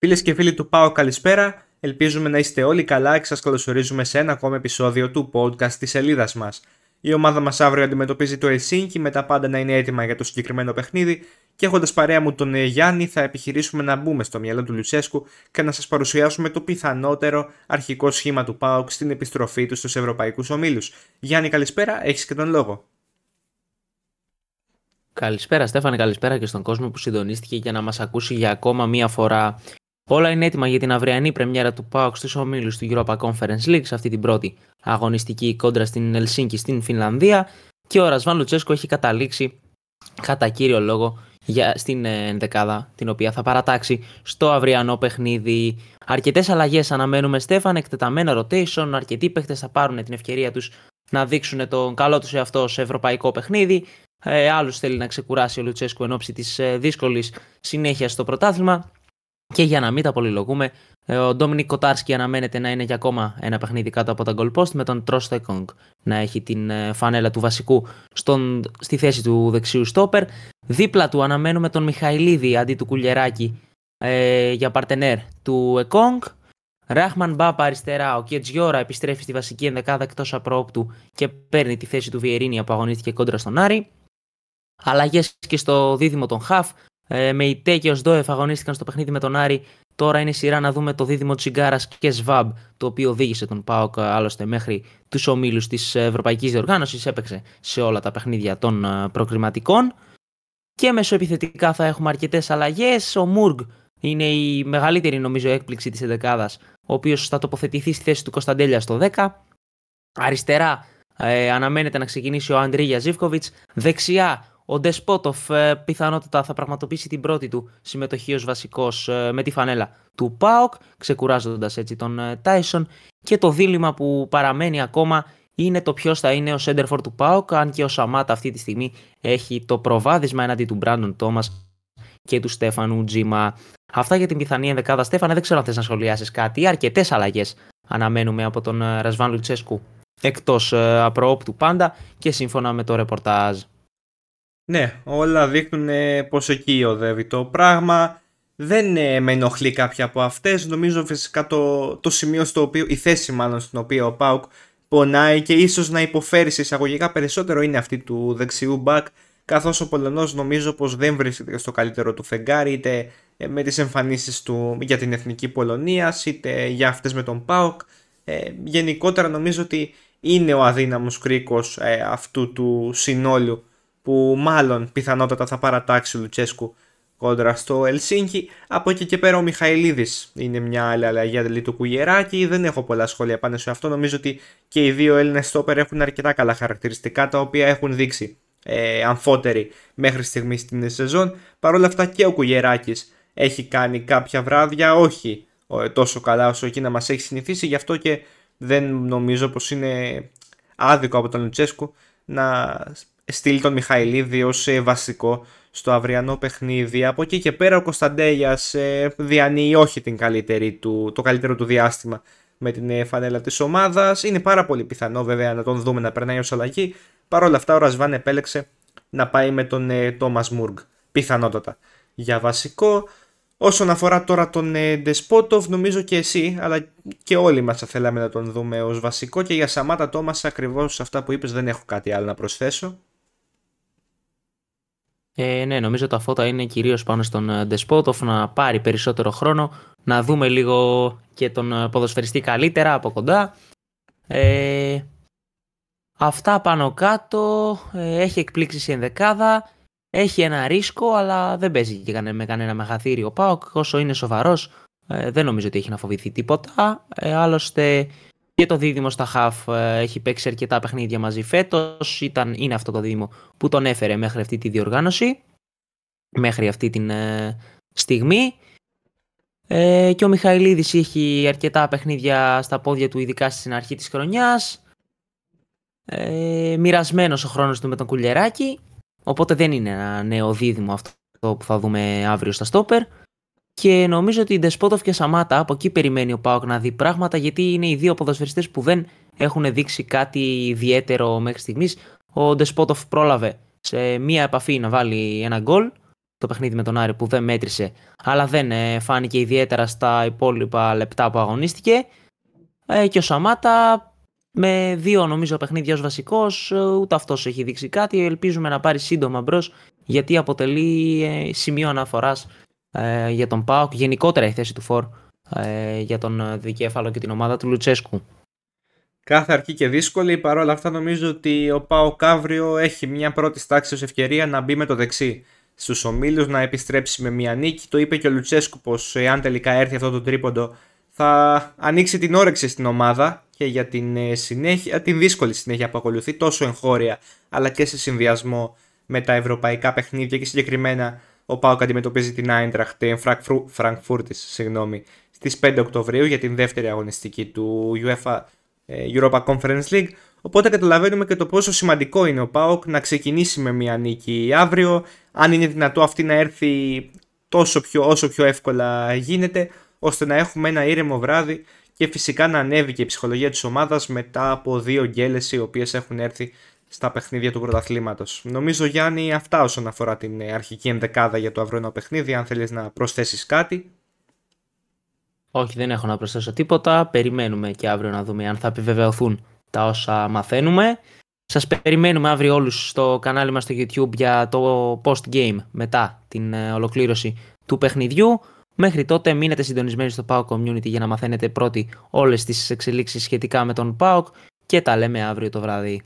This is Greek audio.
Φίλες και φίλοι του ΠΑΟ, καλησπέρα. Ελπίζουμε να είστε όλοι καλά και σας καλωσορίζουμε σε ένα ακόμα επεισόδιο του podcast της σελίδας μας. Η ομάδα μας αύριο αντιμετωπίζει το Ελσίνκι με τα πάντα να είναι έτοιμα για το συγκεκριμένο παιχνίδι και έχοντας παρέα μου τον ε, Γιάννη, θα επιχειρήσουμε να μπούμε στο μυαλό του Λουτσέσκου και να σας παρουσιάσουμε το πιθανότερο αρχικό σχήμα του ΠΑΟΚ στην επιστροφή του στους Ευρωπαϊκούς Ομίλους. Γιάννη, καλησπέρα, έχεις και τον λόγο. Καλησπέρα Στέφανε, καλησπέρα και στον κόσμο που συντονίστηκε για να μας ακούσει για ακόμα μία φορά. Όλα είναι έτοιμα για την αυριανή πρεμιέρα του ΠΑΟΚ στους ομίλους του Europa Conference League σε αυτή την πρώτη αγωνιστική κόντρα στην Ελσίνκη στην Φινλανδία και ο Ρασβάν Λουτσέσκο έχει καταλήξει κατά κύριο λόγο για, στην ε, ενδεκάδα την οποία θα παρατάξει στο αυριανό παιχνίδι. Αρκετές αλλαγές αναμένουμε, Στέφαν, εκτεταμένα rotation. Αρκετοί παίχτε θα πάρουν την ευκαιρία τους να δείξουν τον καλό τους εαυτό σε ευρωπαϊκό παιχνίδι. Ε, Άλλους θέλει να ξεκουράσει ο Λουτσέσκου εν ώψη της ε, δύσκολης συνέχειας στο πρωτάθλημα. Και για να μην τα πολυλογούμε, ε, ο Ντόμινικ Κοτάρσκι αναμένεται να είναι για ακόμα ένα παιχνίδι κάτω από τα goal post με τον Τρόστεκονγκ να έχει την ε, φανέλα του βασικού στον, στη θέση του δεξιού στόπερ. Δίπλα του αναμένουμε τον Μιχαηλίδη αντί του Κουλιεράκη ε, για παρτενέρ του Εκόνγκ. Ράχμαν Μπάπα αριστερά, ο Κετζιόρα επιστρέφει στη βασική ενδεκάδα εκτός απρόπτου και παίρνει τη θέση του Βιερίνια που αγωνίστηκε κόντρα στον Άρη. Αλλαγές και στο δίδυμο των Χαφ. Ε, με η Τέ και ο Σντόεφ αγωνίστηκαν στο παιχνίδι με τον Άρη. Τώρα είναι η σειρά να δούμε το δίδυμο Τσιγκάρας και Σβάμπ, το οποίο οδήγησε τον Πάοκ άλλωστε μέχρι τους ομίλους της Ευρωπαϊκής Διοργάνωσης. Έπαιξε σε όλα τα παιχνίδια των ε, προκριματικών. Και μεσοεπιθετικά θα έχουμε αρκετές αλλαγές. Ο Μουργκ είναι η μεγαλύτερη νομίζω έκπληξη της 11 ο οποίος θα τοποθετηθεί στη θέση του Κωνσταντέλια στο 10. Αριστερά ε, αναμένεται να ξεκινήσει ο Αντρίγια Ζήφκοβιτς. Δεξιά ο Ντεσπότοφ ε, πιθανότατα θα πραγματοποιήσει την πρώτη του συμμετοχή ως βασικός ε, με τη φανέλα του ΠΑΟΚ, ξεκουράζοντας έτσι τον ε, Τάισον και το δίλημα που παραμένει ακόμα είναι το ποιος θα είναι ο Σέντερφορ του ΠΑΟΚ, αν και ο Σαμάτα αυτή τη στιγμή έχει το προβάδισμα εναντί του Μπράντον Τόμας και του Στέφανου Τζίμα. Αυτά για την πιθανή ενδεκάδα. Στέφανε, δεν ξέρω αν θες να σχολιάσεις κάτι. Αρκετές αλλαγές αναμένουμε από τον Ρασβάν Λουτσέσκου εκτός απροόπτου πάντα και σύμφωνα με το ρεπορτάζ. Ναι, όλα δείχνουν πως εκεί οδεύει το πράγμα. Δεν ε, με ενοχλεί κάποια από αυτές. Νομίζω φυσικά το, το σημείο στο οποίο, η θέση μάλλον στην οποία ο Πάουκ πονάει και ίσως να υποφέρει σε εισαγωγικά περισσότερο είναι αυτή του δεξιού μπακ καθώς ο Πολωνός νομίζω πως δεν βρίσκεται στο καλύτερο του φεγγάρι είτε ε, με τις εμφανίσεις του για την Εθνική Πολωνίας είτε για αυτές με τον ΠΑΟΚ. Ε, γενικότερα νομίζω ότι είναι ο αδύναμος κρίκος ε, αυτού του συνόλου που μάλλον πιθανότατα θα παρατάξει ο Λουτσέσκου κόντρα στο Ελσίνκι. Από εκεί και πέρα ο Μιχαηλίδης είναι μια άλλη αλλαγή αντελή του Κουγεράκη. Δεν έχω πολλά σχόλια πάνω σε αυτό. Νομίζω ότι και οι δύο Έλληνες στόπερ έχουν αρκετά καλά χαρακτηριστικά τα οποία έχουν δείξει ε, αμφότεροι μέχρι στιγμής στην σεζόν. Παρ' όλα αυτά και ο Κουγεράκης έχει κάνει κάποια βράδια, όχι τόσο καλά όσο εκεί να μας έχει συνηθίσει. Γι' αυτό και δεν νομίζω πως είναι άδικο από τον Λουτσέσκου να στείλει τον Μιχαηλίδη ως ε, βασικό στο αυριανό παιχνίδι. Από εκεί και πέρα ο Κωνσταντέλιας ε, διανύει όχι την καλύτερη του, το καλύτερο του διάστημα με την ε, φανέλα της ομάδας. Είναι πάρα πολύ πιθανό βέβαια να τον δούμε να περνάει ως αλλαγή. Παρ' όλα αυτά ο Ρασβάν επέλεξε να πάει με τον Τόμας Μουργκ. Πιθανότατα για βασικό. Όσον αφορά τώρα τον Ντεσπότοφ, νομίζω και εσύ, αλλά και όλοι μας θα θέλαμε να τον δούμε ως βασικό και για Σαμάτα Τόμας ακριβώς αυτά που είπες δεν έχω κάτι άλλο να προσθέσω. Ε, ναι, νομίζω τα φώτα είναι κυρίως πάνω στον Ντεσπότοφ να πάρει περισσότερο χρόνο, να δούμε λίγο και τον ε, ποδοσφαιριστή καλύτερα από κοντά. Ε, αυτά πάνω κάτω, ε, έχει εκπλήξεις η ενδεκάδα, έχει ένα ρίσκο, αλλά δεν παίζει και με κανένα μεγαθύριο ο Πάοκ, όσο είναι σοβαρός, ε, δεν νομίζω ότι έχει να φοβηθεί τίποτα. Ε, άλλωστε και το δίδυμο στα Χαφ ε, έχει παίξει αρκετά παιχνίδια μαζί φέτος. Είναι αυτό το δίδυμο που τον έφερε μέχρι αυτή τη διοργάνωση. Μέχρι αυτή τη ε, στιγμή. Ε, και ο Μιχαηλίδης έχει αρκετά παιχνίδια στα πόδια του, ειδικά στην αρχή της χρονιάς. Ε, Μοιρασμένος ο χρόνος του με τον Κουλιεράκη. Οπότε δεν είναι ένα νέο δίδυμο αυτό που θα δούμε αύριο στα Στόπερ. Και νομίζω ότι η Ντεσπότοφ και Σαμάτα από εκεί περιμένει ο Πάοκ να δει πράγματα γιατί είναι οι δύο ποδοσφαιριστές που δεν έχουν δείξει κάτι ιδιαίτερο μέχρι στιγμής. Ο Ντεσπότοφ πρόλαβε σε μία επαφή να βάλει ένα γκολ το παιχνίδι με τον Άρη που δεν μέτρησε, αλλά δεν ε, φάνηκε ιδιαίτερα στα υπόλοιπα λεπτά που αγωνίστηκε. Ε, και ο Σαμάτα με δύο νομίζω παιχνίδια ως βασικός, ε, ούτε αυτός έχει δείξει κάτι. Ελπίζουμε να πάρει σύντομα μπρος γιατί αποτελεί ε, σημείο αναφοράς ε, για τον ΠΑΟΚ, γενικότερα η θέση του Φορ ε, για τον δικέφαλο και την ομάδα του Λουτσέσκου. Κάθε αρχή και δύσκολη, παρόλα αυτά νομίζω ότι ο ΠΑΟΚ αύριο έχει μια πρώτη τάξη ως ευκαιρία να μπει με το δεξί στους ομίλους, να επιστρέψει με μια νίκη. Το είπε και ο Λουτσέσκου πως εάν τελικά έρθει αυτό το τρίποντο θα ανοίξει την όρεξη στην ομάδα και για την ε, συνέχεια, την δύσκολη συνέχεια που ακολουθεί τόσο εγχώρια αλλά και σε συνδυασμό με τα ευρωπαϊκά παιχνίδια και συγκεκριμένα ο Πάοκ αντιμετωπίζει την Άιντραχτ Φραγκφούρτης στις 5 Οκτωβρίου για την δεύτερη αγωνιστική του UEFA ε, Europa Conference League. Οπότε καταλαβαίνουμε και το πόσο σημαντικό είναι ο Πάοκ να ξεκινήσει με μια νίκη αύριο. Αν είναι δυνατό αυτή να έρθει τόσο πιο, όσο πιο εύκολα γίνεται ώστε να έχουμε ένα ήρεμο βράδυ και φυσικά να ανέβει και η ψυχολογία της ομάδας μετά από δύο γκέλες οι οποίες έχουν έρθει στα παιχνίδια του πρωταθλήματος. Νομίζω Γιάννη αυτά όσον αφορά την αρχική ενδεκάδα για το αυριανό παιχνίδι, αν θέλεις να προσθέσεις κάτι. Όχι, δεν έχω να προσθέσω τίποτα. Περιμένουμε και αύριο να δούμε αν θα επιβεβαιωθούν τα όσα μαθαίνουμε. Σας περιμένουμε αύριο όλους στο κανάλι μας στο YouTube για το post-game μετά την ε, ολοκλήρωση του παιχνιδιού. Μέχρι τότε μείνετε συντονισμένοι στο PAOK Community για να μαθαίνετε πρώτοι όλες τις εξελίξεις σχετικά με τον PAOK και τα λέμε αύριο το βράδυ.